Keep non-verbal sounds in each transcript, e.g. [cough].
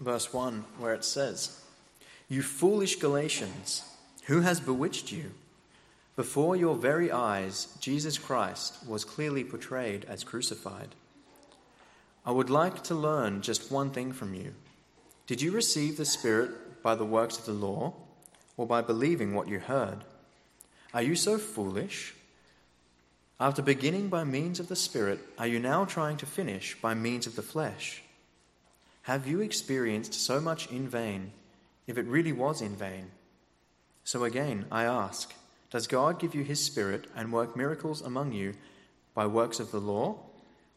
verse 1, where it says, You foolish Galatians, who has bewitched you? Before your very eyes, Jesus Christ was clearly portrayed as crucified. I would like to learn just one thing from you. Did you receive the Spirit by the works of the law, or by believing what you heard? Are you so foolish? After beginning by means of the Spirit, are you now trying to finish by means of the flesh? Have you experienced so much in vain, if it really was in vain? So again, I ask Does God give you His Spirit and work miracles among you by works of the law,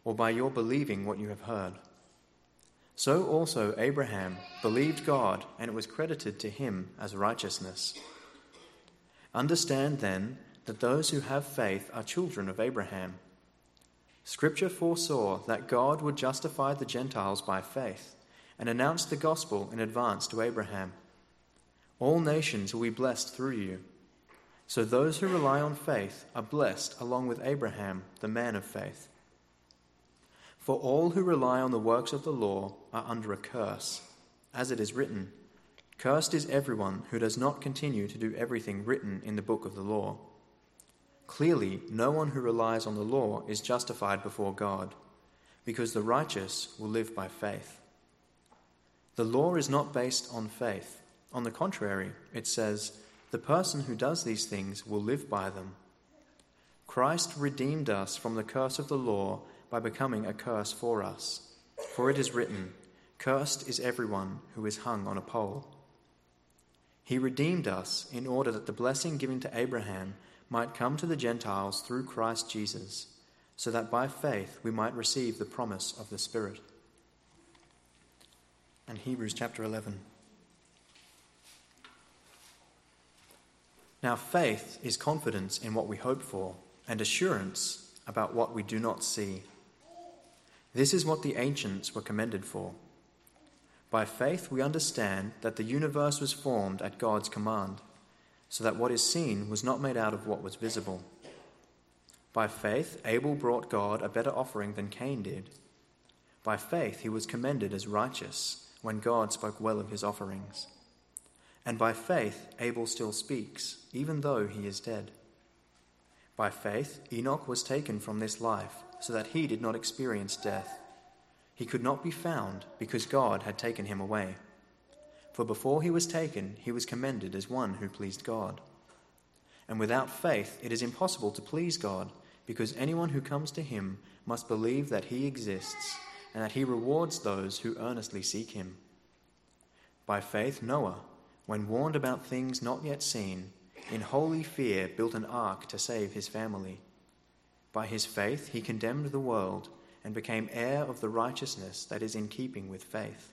or by your believing what you have heard? So also Abraham believed God, and it was credited to him as righteousness. Understand then that those who have faith are children of Abraham. Scripture foresaw that God would justify the Gentiles by faith and announced the gospel in advance to Abraham. All nations will be blessed through you. So those who rely on faith are blessed along with Abraham, the man of faith. For all who rely on the works of the law are under a curse, as it is written Cursed is everyone who does not continue to do everything written in the book of the law. Clearly, no one who relies on the law is justified before God, because the righteous will live by faith. The law is not based on faith. On the contrary, it says, The person who does these things will live by them. Christ redeemed us from the curse of the law by becoming a curse for us. For it is written, Cursed is everyone who is hung on a pole. He redeemed us in order that the blessing given to Abraham might come to the Gentiles through Christ Jesus, so that by faith we might receive the promise of the Spirit. And Hebrews chapter 11. Now, faith is confidence in what we hope for and assurance about what we do not see. This is what the ancients were commended for. By faith, we understand that the universe was formed at God's command so that what is seen was not made out of what was visible. By faith, Abel brought God a better offering than Cain did. By faith, he was commended as righteous when God spoke well of his offerings. And by faith, Abel still speaks, even though he is dead. By faith, Enoch was taken from this life, so that he did not experience death. He could not be found because God had taken him away. For before he was taken, he was commended as one who pleased God. And without faith, it is impossible to please God, because anyone who comes to him must believe that he exists, and that he rewards those who earnestly seek him. By faith, Noah, when warned about things not yet seen, in holy fear built an ark to save his family. By his faith, he condemned the world and became heir of the righteousness that is in keeping with faith.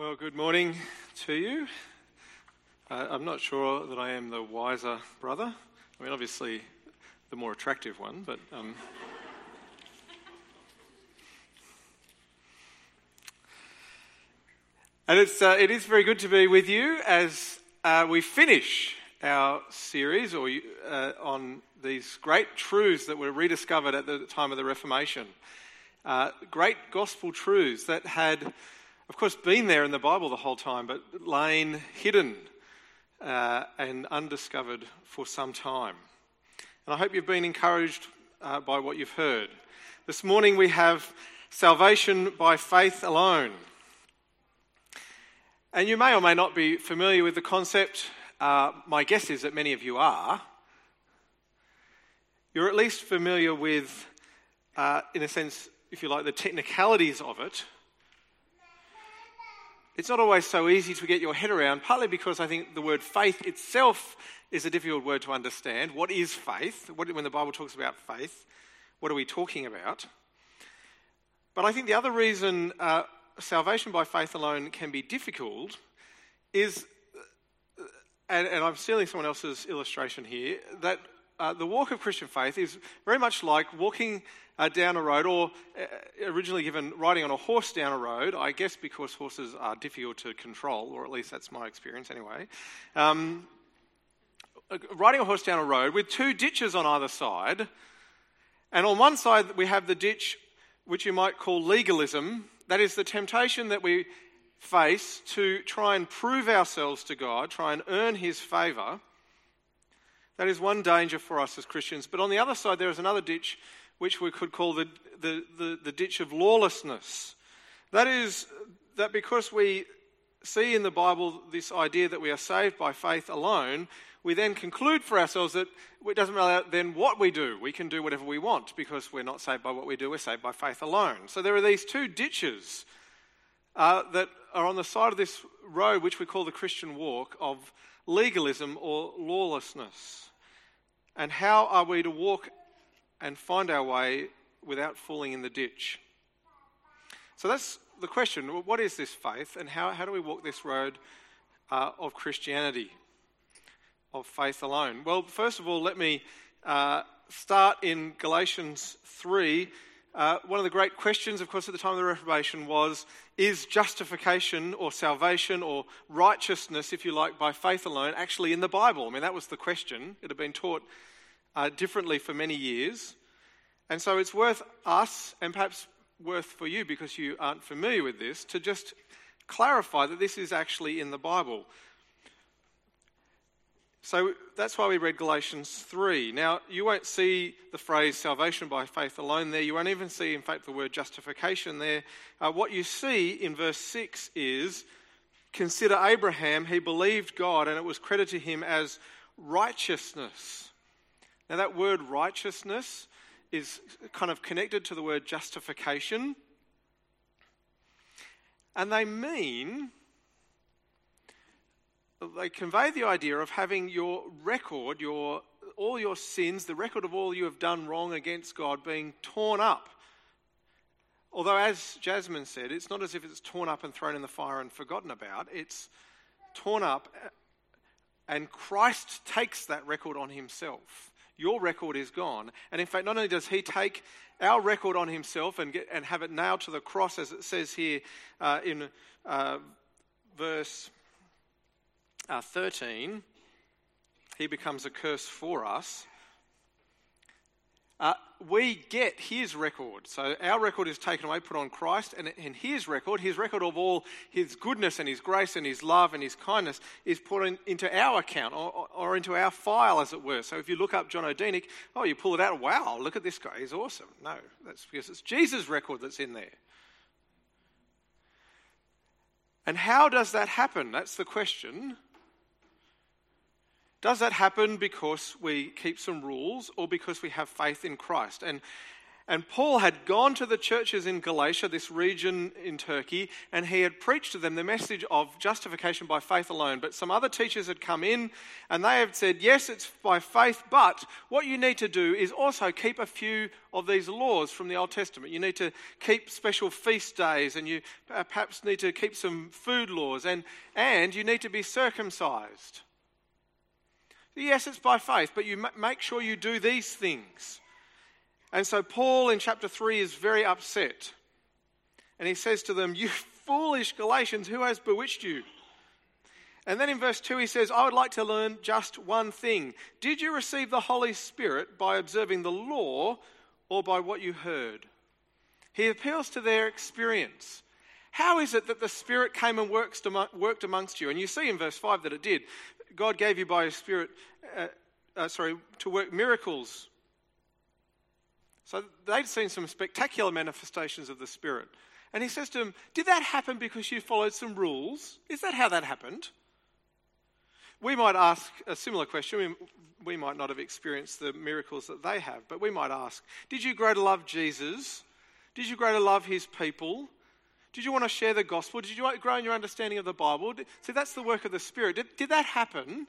Well, good morning to you. Uh, I'm not sure that I am the wiser brother. I mean, obviously, the more attractive one, but. Um, And it's, uh, it is very good to be with you as uh, we finish our series or, uh, on these great truths that were rediscovered at the time of the Reformation. Uh, great gospel truths that had, of course, been there in the Bible the whole time, but lain hidden uh, and undiscovered for some time. And I hope you've been encouraged uh, by what you've heard. This morning we have salvation by faith alone. And you may or may not be familiar with the concept. Uh, my guess is that many of you are. You're at least familiar with, uh, in a sense, if you like, the technicalities of it. It's not always so easy to get your head around, partly because I think the word faith itself is a difficult word to understand. What is faith? What, when the Bible talks about faith, what are we talking about? But I think the other reason uh, salvation by faith alone can be difficult is, and, and I'm stealing someone else's illustration here, that uh, the walk of Christian faith is very much like walking uh, down a road, or uh, originally given riding on a horse down a road, I guess because horses are difficult to control, or at least that's my experience anyway. Um, uh, riding a horse down a road with two ditches on either side, and on one side we have the ditch which you might call legalism, that is the temptation that we face to try and prove ourselves to God, try and earn His favour. That is one danger for us as Christians. But on the other side, there is another ditch which we could call the, the, the, the ditch of lawlessness. That is, that because we see in the Bible this idea that we are saved by faith alone, we then conclude for ourselves that it doesn't matter then what we do. We can do whatever we want because we're not saved by what we do, we're saved by faith alone. So there are these two ditches uh, that are on the side of this road, which we call the Christian walk, of legalism or lawlessness. And how are we to walk and find our way without falling in the ditch? So that's the question. What is this faith, and how, how do we walk this road uh, of Christianity? of faith alone? Well, first of all, let me uh, start in Galatians 3. Uh, one of the great questions, of course, at the time of the Reformation was Is justification or salvation or righteousness, if you like, by faith alone, actually in the Bible? I mean, that was the question. It had been taught uh, differently for many years. And so it's worth us, and perhaps worth for you because you aren't familiar with this, to just clarify that this is actually in the Bible. So that's why we read Galatians 3. Now, you won't see the phrase salvation by faith alone there. You won't even see, in fact, the word justification there. Uh, what you see in verse 6 is consider Abraham, he believed God, and it was credited to him as righteousness. Now, that word righteousness is kind of connected to the word justification. And they mean they convey the idea of having your record, your, all your sins, the record of all you have done wrong against God being torn up. Although, as Jasmine said, it's not as if it's torn up and thrown in the fire and forgotten about. It's torn up, and Christ takes that record on himself. Your record is gone. And in fact, not only does he take our record on himself and, get, and have it nailed to the cross, as it says here uh, in uh, verse uh, 13, he becomes a curse for us. Uh, we get his record. So our record is taken away, put on Christ, and, and his record, his record of all his goodness and his grace and his love and his kindness, is put in, into our account or, or, into our file, as it were. So if you look up John O'Denick, oh, you pull it out, wow, look at this guy, he's awesome. No, that's because it's Jesus' record that's in there. And how does that happen? That's the question. Does that happen because we keep some rules or because we have faith in Christ? And, and Paul had gone to the churches in Galatia, this region in Turkey, and he had preached to them the message of justification by faith alone. But some other teachers had come in and they had said, Yes, it's by faith, but what you need to do is also keep a few of these laws from the Old Testament. You need to keep special feast days and you perhaps need to keep some food laws and, and you need to be circumcised. Yes, it's by faith, but you make sure you do these things. And so Paul in chapter 3 is very upset. And he says to them, You [laughs] foolish Galatians, who has bewitched you? And then in verse 2, he says, I would like to learn just one thing. Did you receive the Holy Spirit by observing the law or by what you heard? He appeals to their experience. How is it that the Spirit came and worked amongst you? And you see in verse 5 that it did. God gave you by His Spirit, uh, uh, sorry, to work miracles. So they'd seen some spectacular manifestations of the Spirit. And he says to them, Did that happen because you followed some rules? Is that how that happened? We might ask a similar question. We, we might not have experienced the miracles that they have, but we might ask Did you grow to love Jesus? Did you grow to love his people? Did you want to share the gospel? Did you want to grow in your understanding of the Bible? See, that's the work of the Spirit. Did, did that happen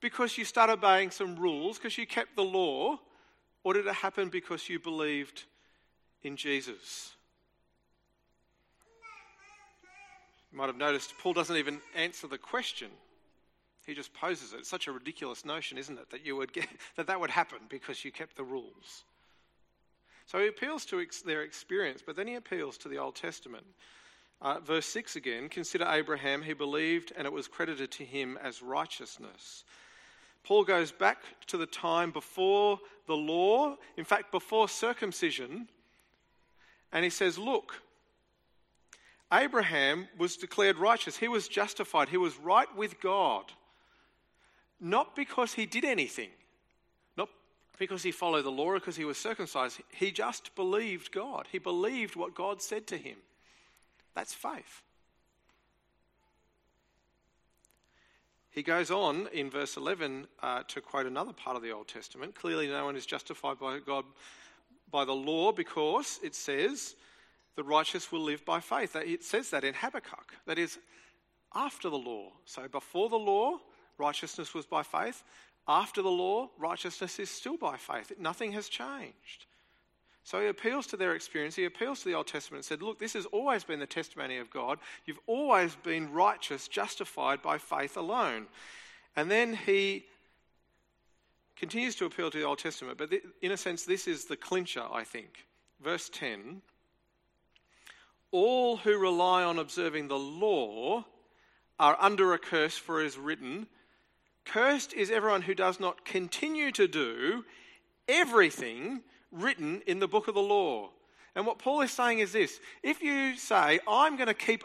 because you started obeying some rules, because you kept the law, or did it happen because you believed in Jesus? You might have noticed Paul doesn't even answer the question. He just poses it. It's such a ridiculous notion, isn't it, that you would get [laughs] that that would happen because you kept the rules. So he appeals to ex- their experience, but then he appeals to the Old Testament. Uh, verse 6 again Consider Abraham, he believed, and it was credited to him as righteousness. Paul goes back to the time before the law, in fact, before circumcision, and he says, Look, Abraham was declared righteous. He was justified. He was right with God. Not because he did anything, because he followed the law because he was circumcised. He just believed God. He believed what God said to him. That's faith. He goes on in verse 11 uh, to quote another part of the Old Testament. Clearly, no one is justified by God by the law because it says the righteous will live by faith. It says that in Habakkuk. That is after the law. So before the law, righteousness was by faith. After the law, righteousness is still by faith. Nothing has changed. So he appeals to their experience. He appeals to the Old Testament and said, Look, this has always been the testimony of God. You've always been righteous, justified by faith alone. And then he continues to appeal to the Old Testament, but in a sense, this is the clincher, I think. Verse 10 All who rely on observing the law are under a curse, for it is written, Cursed is everyone who does not continue to do everything written in the book of the law. And what Paul is saying is this if you say, I'm going to keep,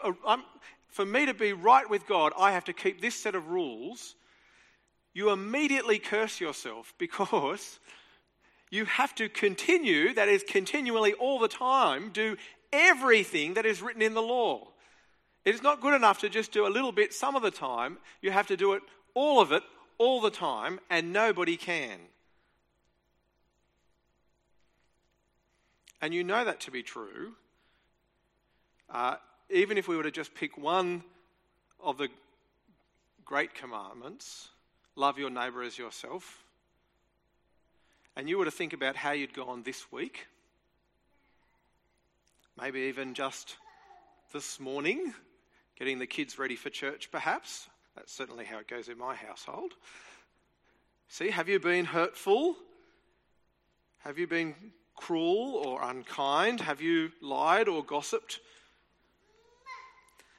for me to be right with God, I have to keep this set of rules, you immediately curse yourself [laughs] because you have to continue, that is, continually all the time, do everything that is written in the law. It is not good enough to just do a little bit some of the time. You have to do it all of it, all the time, and nobody can. And you know that to be true. Uh, even if we were to just pick one of the great commandments, love your neighbour as yourself, and you were to think about how you'd gone this week, maybe even just this morning, getting the kids ready for church, perhaps. That's certainly how it goes in my household. See, have you been hurtful? Have you been cruel or unkind? Have you lied or gossiped?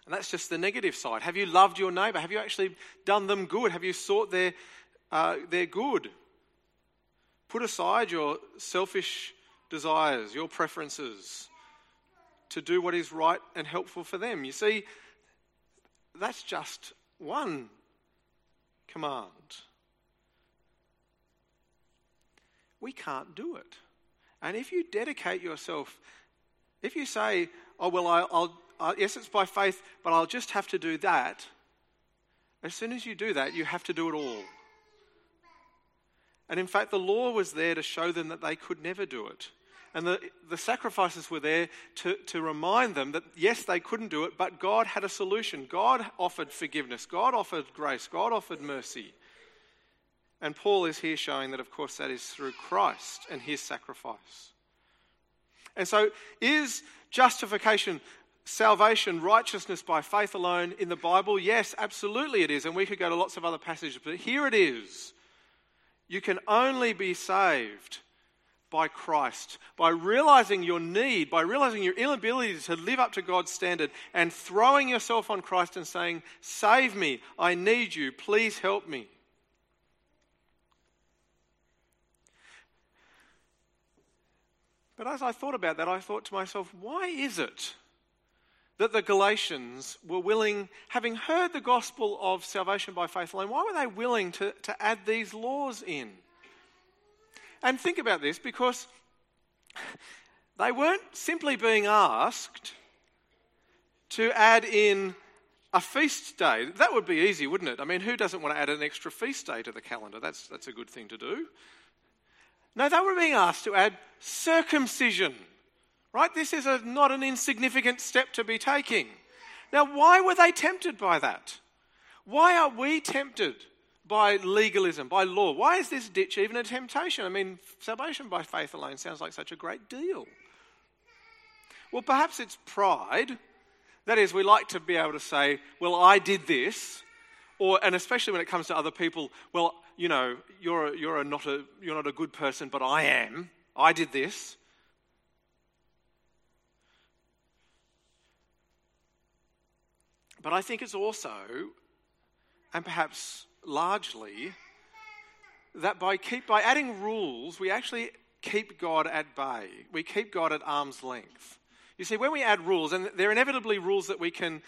And that's just the negative side. Have you loved your neighbour? Have you actually done them good? Have you sought their, uh, their good? Put aside your selfish desires, your preferences, to do what is right and helpful for them. You see, that's just one command. We can't do it. And if you dedicate yourself, if you say, oh, well, I'll, I'll, uh, yes, it's by faith, but I'll just have to do that, as soon as you do that, you have to do it all. And in fact, the law was there to show them that they could never do it. And the, the sacrifices were there to, to remind them that, yes, they couldn't do it, but God had a solution. God offered forgiveness, God offered grace, God offered mercy. And Paul is here showing that, of course, that is through Christ and his sacrifice. And so, is justification, salvation, righteousness by faith alone in the Bible? Yes, absolutely it is. And we could go to lots of other passages, but here it is. You can only be saved by Christ, by realizing your need, by realizing your inability to live up to God's standard, and throwing yourself on Christ and saying, Save me, I need you, please help me. But as I thought about that, I thought to myself, why is it that the Galatians were willing, having heard the gospel of salvation by faith alone, why were they willing to, to add these laws in? And think about this because they weren't simply being asked to add in a feast day. That would be easy, wouldn't it? I mean, who doesn't want to add an extra feast day to the calendar? That's, that's a good thing to do. No, they were being asked to add circumcision. Right? This is a, not an insignificant step to be taking. Now, why were they tempted by that? Why are we tempted by legalism, by law? Why is this ditch even a temptation? I mean, salvation by faith alone sounds like such a great deal. Well, perhaps it's pride. That is, we like to be able to say, well, I did this. Or, and especially when it comes to other people, well, you know, you're, you're, a not a, you're not a good person, but I am. I did this. But I think it's also, and perhaps largely, that by, keep, by adding rules, we actually keep God at bay. We keep God at arm's length. You see, when we add rules, and they're inevitably rules that we can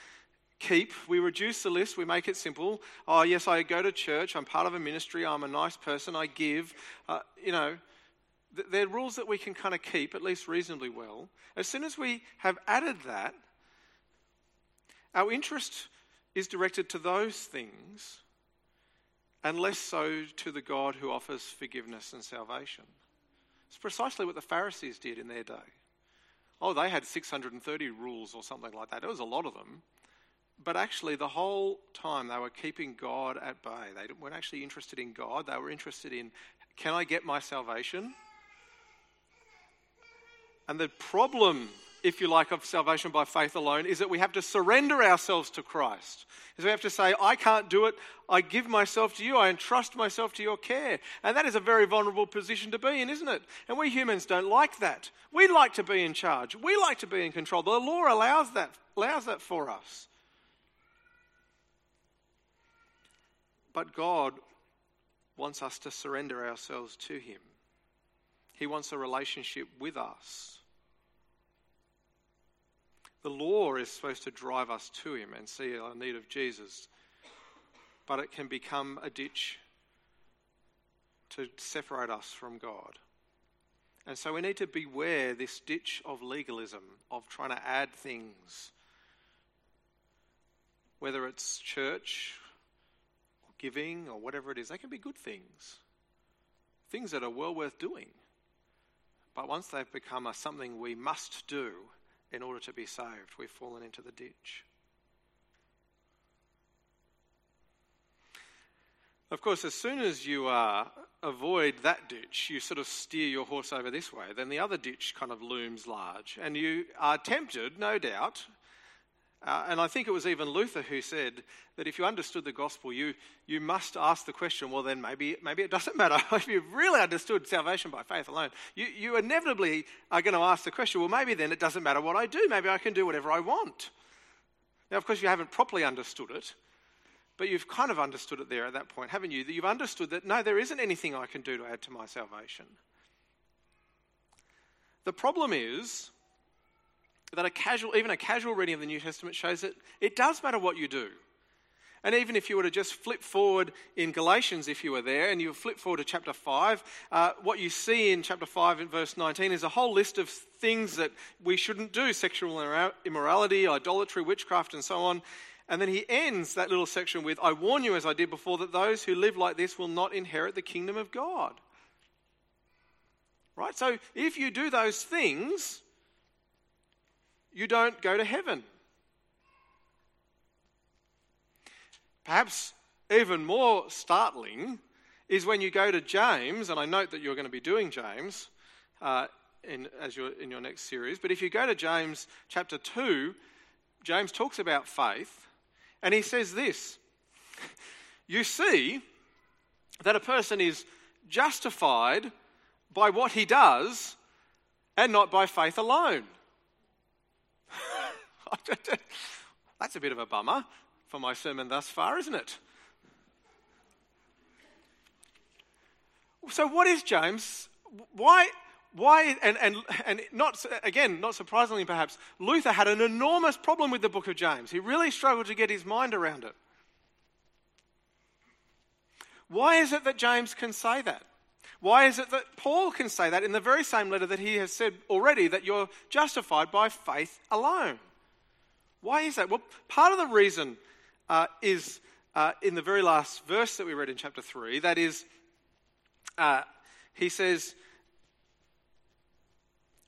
keep. We reduce the list, we make it simple. Oh, yes, I go to church, I'm part of a ministry, I'm a nice person, I give. Uh, you know, they're rules that we can kind of keep, at least reasonably well. As soon as we have added that, our interest is directed to those things and less so to the God who offers forgiveness and salvation. It's precisely what the Pharisees did in their day. Oh, they had 630 rules or something like that. It was a lot of them. But actually, the whole time they were keeping God at bay. They weren't actually interested in God. They were interested in can I get my salvation? And the problem, if you like, of salvation by faith alone is that we have to surrender ourselves to Christ. Is we have to say, I can't do it. I give myself to you. I entrust myself to your care. And that is a very vulnerable position to be in, isn't it? And we humans don't like that. We like to be in charge. We like to be in control. The law allows that, allows that for us. But God wants us to surrender ourselves to Him. He wants a relationship with us. The law is supposed to drive us to Him and see our need of Jesus, but it can become a ditch to separate us from God. And so we need to beware this ditch of legalism, of trying to add things, whether it's church, or giving or whatever it is, they can be good things. Things that are well worth doing. But once they've become a, something we must do in order to be saved, we've fallen into the ditch. Of course, as soon as you uh, avoid that ditch, you sort of steer your horse over this way, then the other ditch kind of looms large. And you are tempted, no doubt, uh, and I think it was even Luther who said that if you understood the gospel, you, you must ask the question well, then maybe, maybe it doesn't matter. [laughs] if you've really understood salvation by faith alone, you, you inevitably are going to ask the question well, maybe then it doesn't matter what I do. Maybe I can do whatever I want. Now, of course, you haven't properly understood it, but you've kind of understood it there at that point, haven't you? That you've understood that no, there isn't anything I can do to add to my salvation. The problem is that a casual, even a casual reading of the New Testament shows that it does matter what you do. And even if you were to just flip forward in Galatians, if you were there, and you flip forward to chapter 5, uh, what you see in chapter 5 in verse 19 is a whole list of things that we shouldn't do sexual immorality, idolatry, witchcraft, and so on. And then he ends that little section with, I warn you, as I did before, that those who live like this will not inherit the kingdom of God. Right? So if you do those things, you don't go to heaven. Perhaps even more startling is when you go to James, and I note that you're going to be doing James uh, in, as your, in your next series, but if you go to James chapter 2, James talks about faith, and he says this You see that a person is justified by what he does and not by faith alone. [laughs] That's a bit of a bummer for my sermon thus far, isn't it? So, what is James? Why? Why? And, and, and not again, not surprisingly, perhaps Luther had an enormous problem with the book of James. He really struggled to get his mind around it. Why is it that James can say that? Why is it that Paul can say that in the very same letter that he has said already that you're justified by faith alone? Why is that? Well, part of the reason uh, is uh, in the very last verse that we read in chapter 3. That is, uh, he says,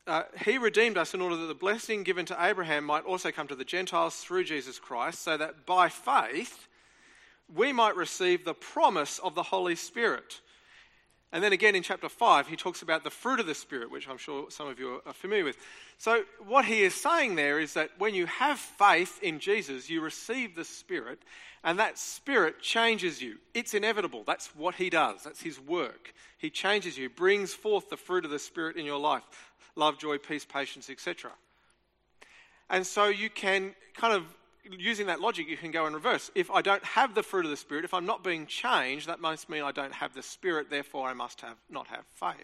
uh, He redeemed us in order that the blessing given to Abraham might also come to the Gentiles through Jesus Christ, so that by faith we might receive the promise of the Holy Spirit. And then again in chapter 5, he talks about the fruit of the Spirit, which I'm sure some of you are familiar with. So, what he is saying there is that when you have faith in Jesus, you receive the Spirit, and that Spirit changes you. It's inevitable. That's what he does, that's his work. He changes you, brings forth the fruit of the Spirit in your life love, joy, peace, patience, etc. And so you can kind of using that logic, you can go in reverse. If I don't have the fruit of the Spirit, if I'm not being changed, that must mean I don't have the Spirit, therefore I must have, not have faith.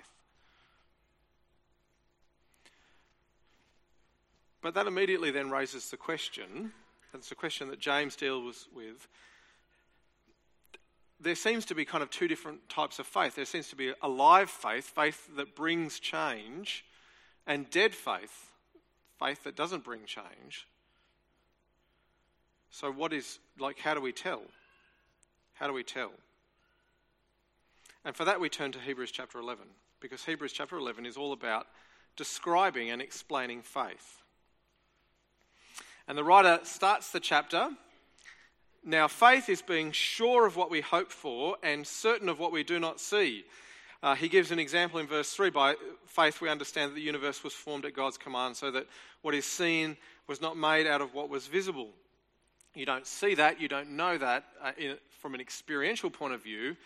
But that immediately then raises the question, it's a question that James deals with. There seems to be kind of two different types of faith. There seems to be a live faith, faith that brings change, and dead faith, faith that doesn't bring change. So, what is, like, how do we tell? How do we tell? And for that, we turn to Hebrews chapter 11, because Hebrews chapter 11 is all about describing and explaining faith. And the writer starts the chapter. Now, faith is being sure of what we hope for and certain of what we do not see. Uh, he gives an example in verse 3 by faith, we understand that the universe was formed at God's command, so that what is seen was not made out of what was visible. You don't see that, you don't know that uh, in, from an experiential point of view.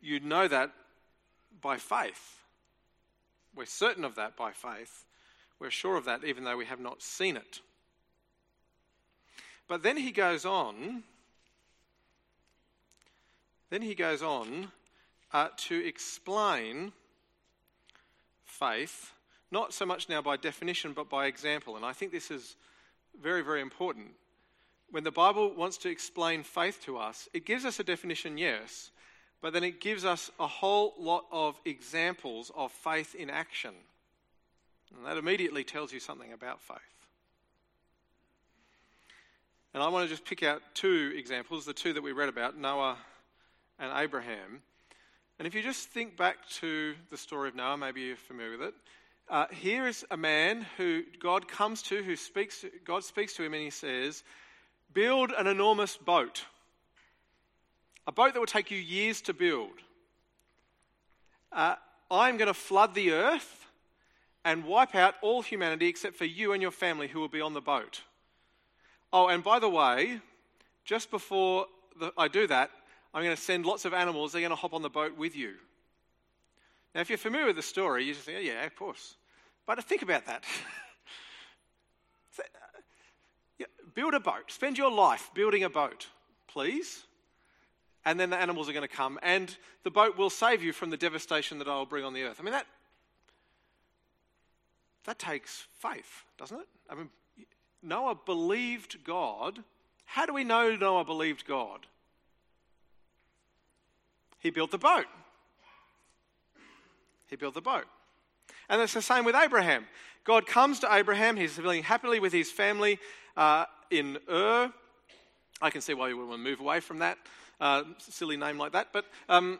You know that by faith. We're certain of that by faith. We're sure of that even though we have not seen it. But then he goes on, then he goes on uh, to explain faith, not so much now by definition, but by example. And I think this is very, very important when the Bible wants to explain faith to us, it gives us a definition, yes, but then it gives us a whole lot of examples of faith in action. And that immediately tells you something about faith. And I want to just pick out two examples, the two that we read about, Noah and Abraham. And if you just think back to the story of Noah, maybe you're familiar with it. Uh, here is a man who God comes to, who speaks, God speaks to him, and he says, build an enormous boat, a boat that will take you years to build. Uh, I'm going to flood the earth and wipe out all humanity except for you and your family who will be on the boat. Oh, and by the way, just before the, I do that, I'm going to send lots of animals. They're going to hop on the boat with you. Now, if you're familiar with the story, you just think, oh, yeah, of course. But think about that. [laughs] build a boat. Spend your life building a boat, please. And then the animals are going to come, and the boat will save you from the devastation that I will bring on the earth. I mean, that, that takes faith, doesn't it? I mean, Noah believed God. How do we know Noah believed God? He built the boat. He built the boat. And it's the same with Abraham. God comes to Abraham. He's living happily with his family. Uh, in Ur. I can see why you would want to move away from that uh, silly name like that. But um,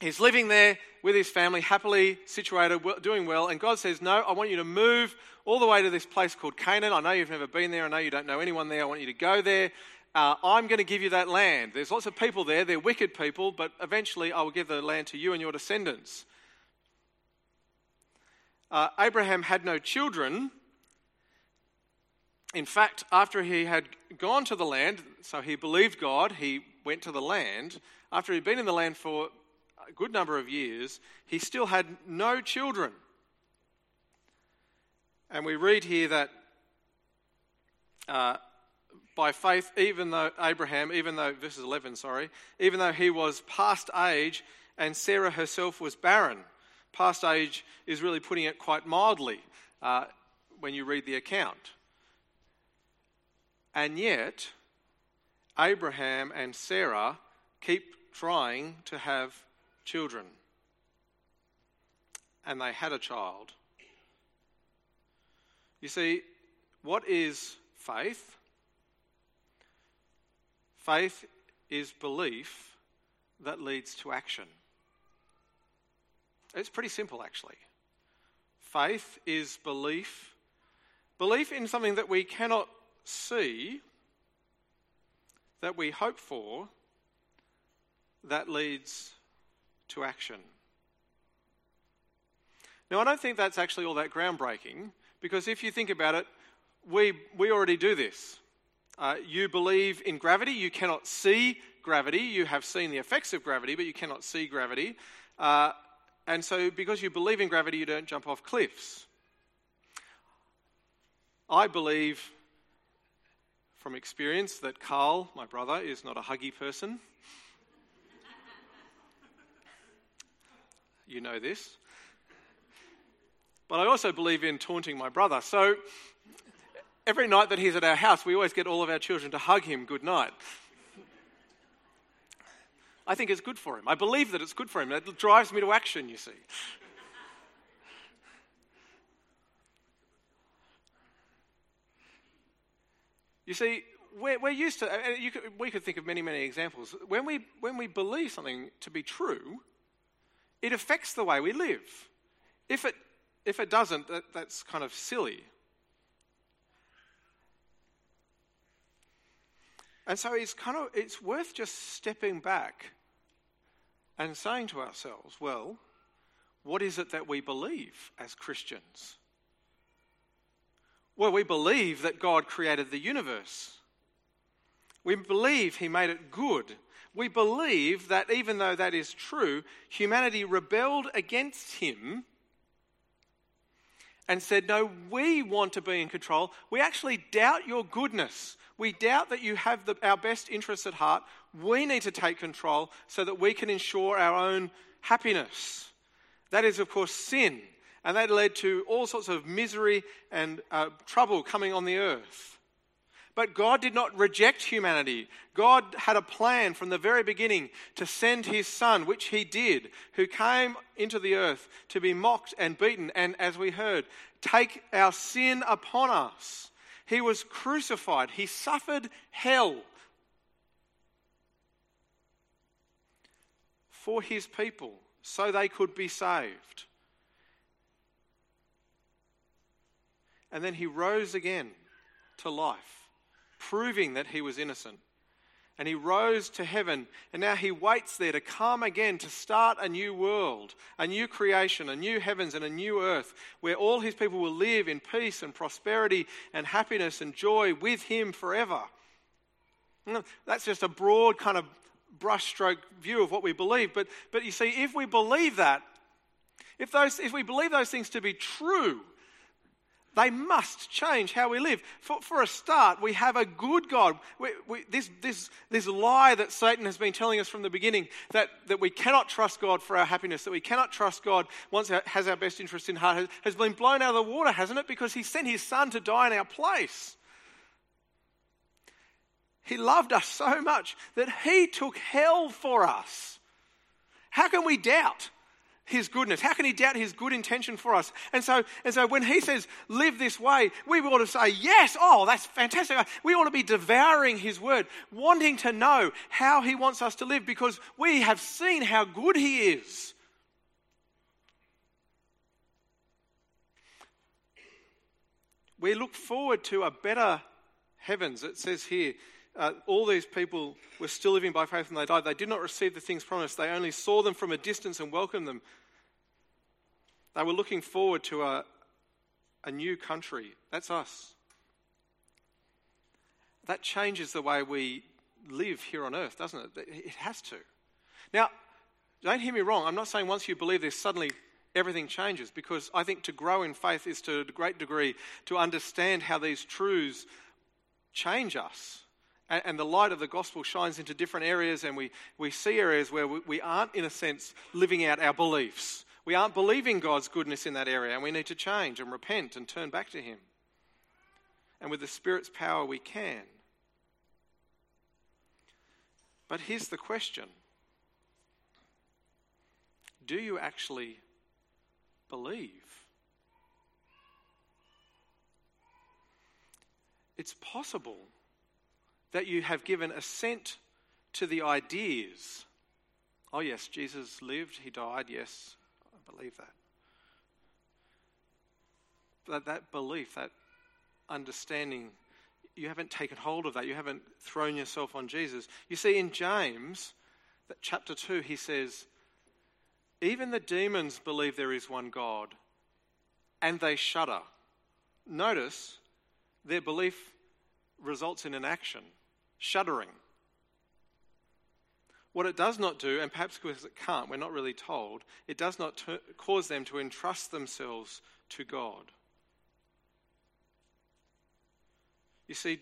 he's living there with his family, happily situated, doing well. And God says, No, I want you to move all the way to this place called Canaan. I know you've never been there. I know you don't know anyone there. I want you to go there. Uh, I'm going to give you that land. There's lots of people there. They're wicked people, but eventually I will give the land to you and your descendants. Uh, Abraham had no children, in fact, after he had gone to the land, so he believed God, he went to the land. After he'd been in the land for a good number of years, he still had no children. And we read here that uh, by faith, even though Abraham, even though, verses 11, sorry, even though he was past age and Sarah herself was barren. Past age is really putting it quite mildly uh, when you read the account. And yet, Abraham and Sarah keep trying to have children. And they had a child. You see, what is faith? Faith is belief that leads to action. It's pretty simple, actually. Faith is belief, belief in something that we cannot see, that we hope for, that leads to action. Now, I don't think that's actually all that groundbreaking because if you think about it, we, we already do this. Uh, you believe in gravity, you cannot see gravity. You have seen the effects of gravity, but you cannot see gravity. Uh, and so, because you believe in gravity, you don't jump off cliffs. I believe from experience that Carl, my brother, is not a huggy person. you know this. But I also believe in taunting my brother. So every night that he's at our house, we always get all of our children to hug him good night. I think it's good for him. I believe that it's good for him. It drives me to action, you see. You see, we're, we're used to, could, we could think of many, many examples. When we, when we believe something to be true, it affects the way we live. If it, if it doesn't, that, that's kind of silly. And so it's kind of it's worth just stepping back and saying to ourselves, well, what is it that we believe as Christians? Well, we believe that God created the universe. We believe He made it good. We believe that even though that is true, humanity rebelled against Him and said, No, we want to be in control. We actually doubt your goodness. We doubt that you have the, our best interests at heart. We need to take control so that we can ensure our own happiness. That is, of course, sin. And that led to all sorts of misery and uh, trouble coming on the earth. But God did not reject humanity. God had a plan from the very beginning to send his son, which he did, who came into the earth to be mocked and beaten, and as we heard, take our sin upon us. He was crucified, he suffered hell for his people so they could be saved. And then he rose again to life proving that he was innocent. And he rose to heaven, and now he waits there to come again to start a new world, a new creation, a new heavens, and a new earth, where all his people will live in peace and prosperity and happiness and joy with him forever. That's just a broad kind of brushstroke view of what we believe. But, but you see, if we believe that, if, those, if we believe those things to be true, they must change how we live. For, for a start, we have a good God. We, we, this, this, this lie that Satan has been telling us from the beginning that, that we cannot trust God for our happiness, that we cannot trust God once our, has our best interest in heart, has, has been blown out of the water, hasn't it? Because he sent his son to die in our place. He loved us so much that he took hell for us. How can we doubt? His goodness? How can he doubt his good intention for us? And so, and so when he says, live this way, we ought to say, yes, oh, that's fantastic. We ought to be devouring his word, wanting to know how he wants us to live because we have seen how good he is. We look forward to a better heavens. It says here, uh, all these people were still living by faith when they died. They did not receive the things promised. They only saw them from a distance and welcomed them. They were looking forward to a, a new country. That's us. That changes the way we live here on earth, doesn't it? It has to. Now, Don't hear me wrong. I'm not saying once you believe this, suddenly everything changes, because I think to grow in faith is to a great degree to understand how these truths change us. And, and the light of the gospel shines into different areas, and we, we see areas where we, we aren't, in a sense, living out our beliefs. We aren't believing God's goodness in that area, and we need to change and repent and turn back to Him. And with the Spirit's power, we can. But here's the question Do you actually believe? It's possible that you have given assent to the ideas. Oh, yes, Jesus lived, he died, yes, I believe that. But that belief, that understanding, you haven't taken hold of that. You haven't thrown yourself on Jesus. You see, in James, that chapter 2, he says, Even the demons believe there is one God, and they shudder. Notice, their belief results in an action shuddering. What it does not do, and perhaps because it can't, we're not really told, it does not t- cause them to entrust themselves to God. You see,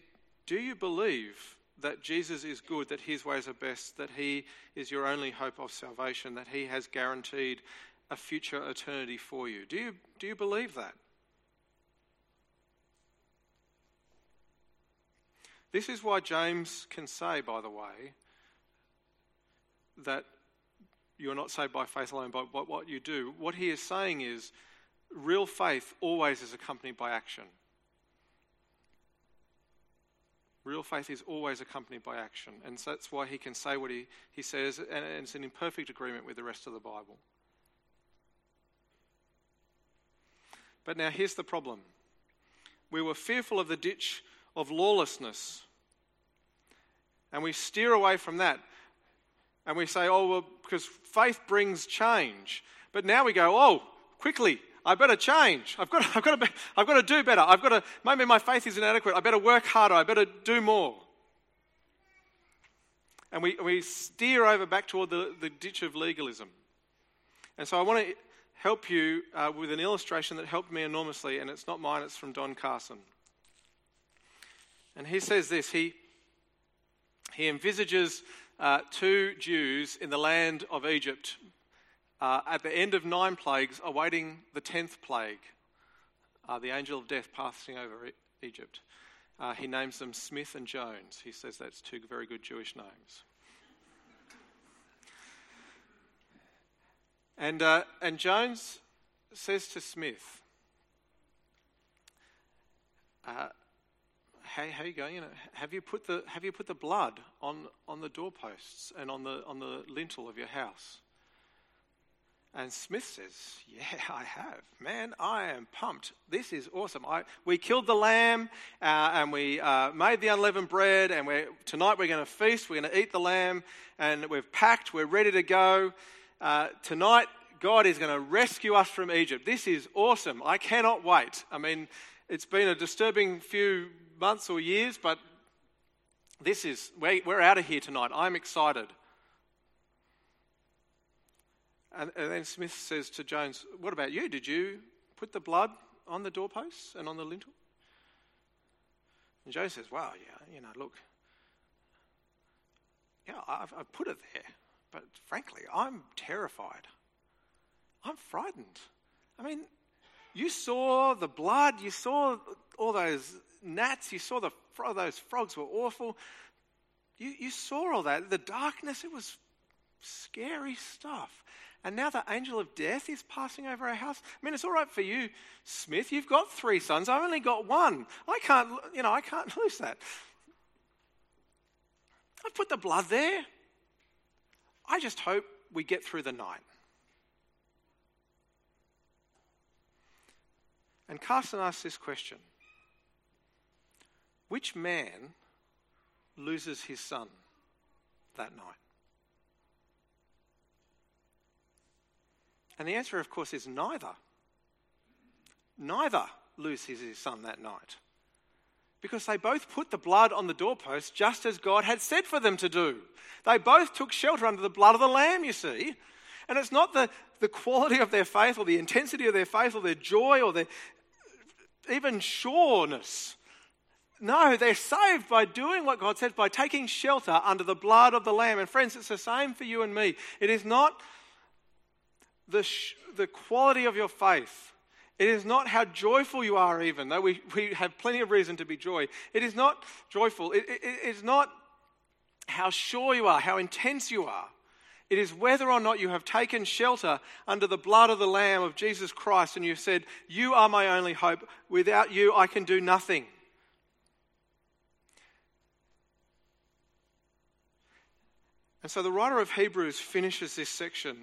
do you believe that Jesus is good, that his ways are best, that he is your only hope of salvation, that he has guaranteed a future eternity for you? Do you, do you believe that? This is why James can say, by the way, that you're not saved by faith alone, but by what you do. What he is saying is real faith always is accompanied by action. Real faith is always accompanied by action. And so that's why he can say what he, he says, and it's in perfect agreement with the rest of the Bible. But now here's the problem we were fearful of the ditch of lawlessness and we steer away from that. And we say, oh, well, because faith brings change. But now we go, oh, quickly, I better change. I've got, to, [laughs] I've, got to be, I've got to do better. I've got to, maybe my faith is inadequate. I better work harder. I better do more. And we, we steer over back toward the, the ditch of legalism. And so I want to help you uh, with an illustration that helped me enormously, and it's not mine, it's from Don Carson. And he says this he, he envisages uh, two Jews in the land of Egypt uh, at the end of nine plagues, awaiting the tenth plague, uh, the angel of death passing over Egypt. Uh, he names them Smith and Jones. He says that's two very good Jewish names. And, uh, and Jones says to Smith, hey, how you going? You know, have you put the have you put the blood on on the doorposts and on the on the lintel of your house? And Smith says, Yeah, [laughs] I have. Man, I am pumped. This is awesome. I, we killed the lamb uh, and we uh, made the unleavened bread, and we're, tonight we're going to feast. We're going to eat the lamb, and we've packed. We're ready to go. Uh, tonight, God is going to rescue us from Egypt. This is awesome. I cannot wait. I mean, it's been a disturbing few months or years, but this is, we're out of here tonight. I'm excited. And, and then Smith says to Jones, What about you? Did you put the blood on the doorposts and on the lintel? And Jones says, Well, yeah, you know, look, yeah, I've, I've put it there, but frankly, I'm terrified. I'm frightened. I mean, you saw the blood, you saw all those gnats, you saw the, those frogs were awful. You, you saw all that. The darkness, it was scary stuff. And now the angel of death is passing over our house. I mean, it's all right for you, Smith. You've got three sons. I've only got one. I can't, you know, I can't [laughs] lose that. I put the blood there. I just hope we get through the night. And Carson asks this question Which man loses his son that night? And the answer, of course, is neither. Neither loses his son that night. Because they both put the blood on the doorpost just as God had said for them to do. They both took shelter under the blood of the Lamb, you see. And it's not the, the quality of their faith or the intensity of their faith or their joy or their even sureness. No, they're saved by doing what God says, by taking shelter under the blood of the Lamb. And friends, it's the same for you and me. It is not the, sh- the quality of your faith. It is not how joyful you are, even though we, we have plenty of reason to be joy. It is not joyful. It, it, it is not how sure you are, how intense you are. It is whether or not you have taken shelter under the blood of the Lamb of Jesus Christ and you've said, You are my only hope. Without you, I can do nothing. And so the writer of Hebrews finishes this section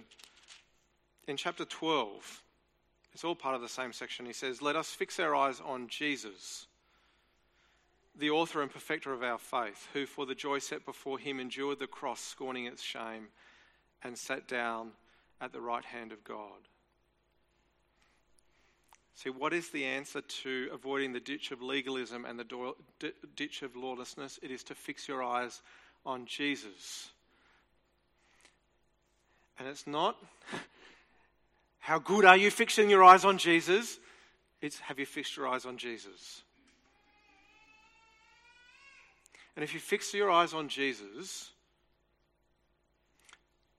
in chapter 12. It's all part of the same section. He says, Let us fix our eyes on Jesus, the author and perfecter of our faith, who for the joy set before him endured the cross, scorning its shame, and sat down at the right hand of God. See, what is the answer to avoiding the ditch of legalism and the ditch of lawlessness? It is to fix your eyes on Jesus. And it's not [laughs] how good are you fixing your eyes on Jesus? It's have you fixed your eyes on Jesus? And if you fix your eyes on Jesus,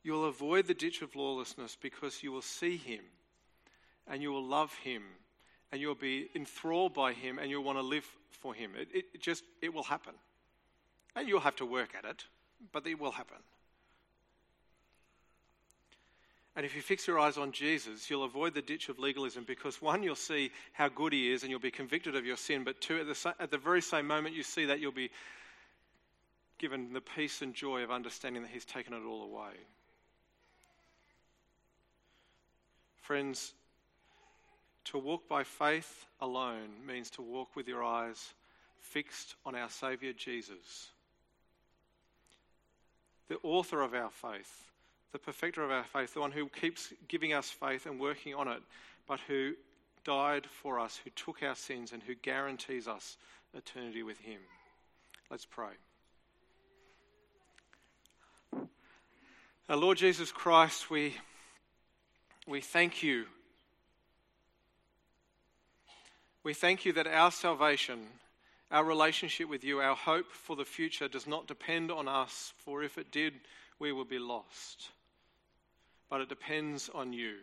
you'll avoid the ditch of lawlessness because you will see him and you will love him and you'll be enthralled by him and you'll want to live for him. It, it, just, it will happen. And you'll have to work at it, but it will happen. And if you fix your eyes on Jesus, you'll avoid the ditch of legalism because one, you'll see how good he is and you'll be convicted of your sin. But two, at the, at the very same moment you see that, you'll be given the peace and joy of understanding that he's taken it all away. Friends, to walk by faith alone means to walk with your eyes fixed on our Saviour Jesus, the author of our faith the perfecter of our faith, the one who keeps giving us faith and working on it, but who died for us, who took our sins, and who guarantees us eternity with Him. Let's pray. Our Lord Jesus Christ, we, we thank you. We thank you that our salvation, our relationship with you, our hope for the future does not depend on us, for if it did, we would be lost but it depends on you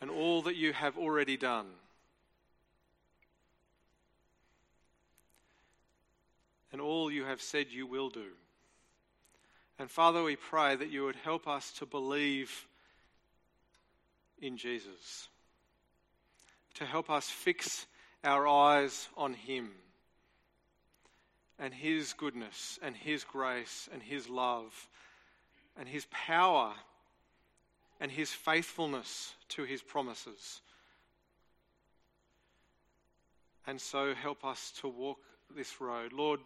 and all that you have already done. And all you have said you will do. And Father, we pray that you would help us to believe in Jesus, to help us fix our eyes on Him and His goodness and His grace and His love and his power and his faithfulness to his promises. And so help us to walk this road. Lord,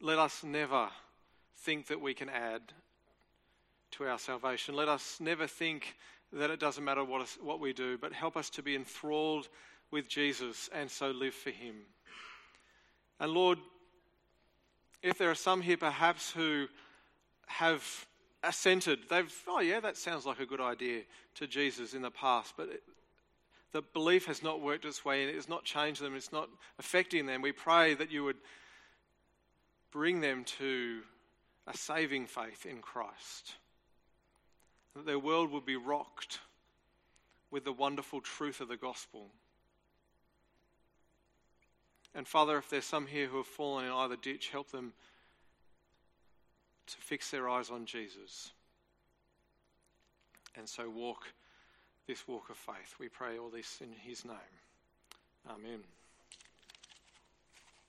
let us never think that we can add to our salvation. Let us never think that it doesn't matter what, us, what we do, but help us to be enthralled with Jesus and so live for him. And Lord, if there are some here perhaps who have assented. They've, oh, yeah, that sounds like a good idea to Jesus in the past, but it, the belief has not worked its way and it has not changed them, it's not affecting them. We pray that you would bring them to a saving faith in Christ, that their world would be rocked with the wonderful truth of the gospel. And Father, if there's some here who have fallen in either ditch, help them to fix their eyes on Jesus and so walk this walk of faith. We pray all this in his name. Amen.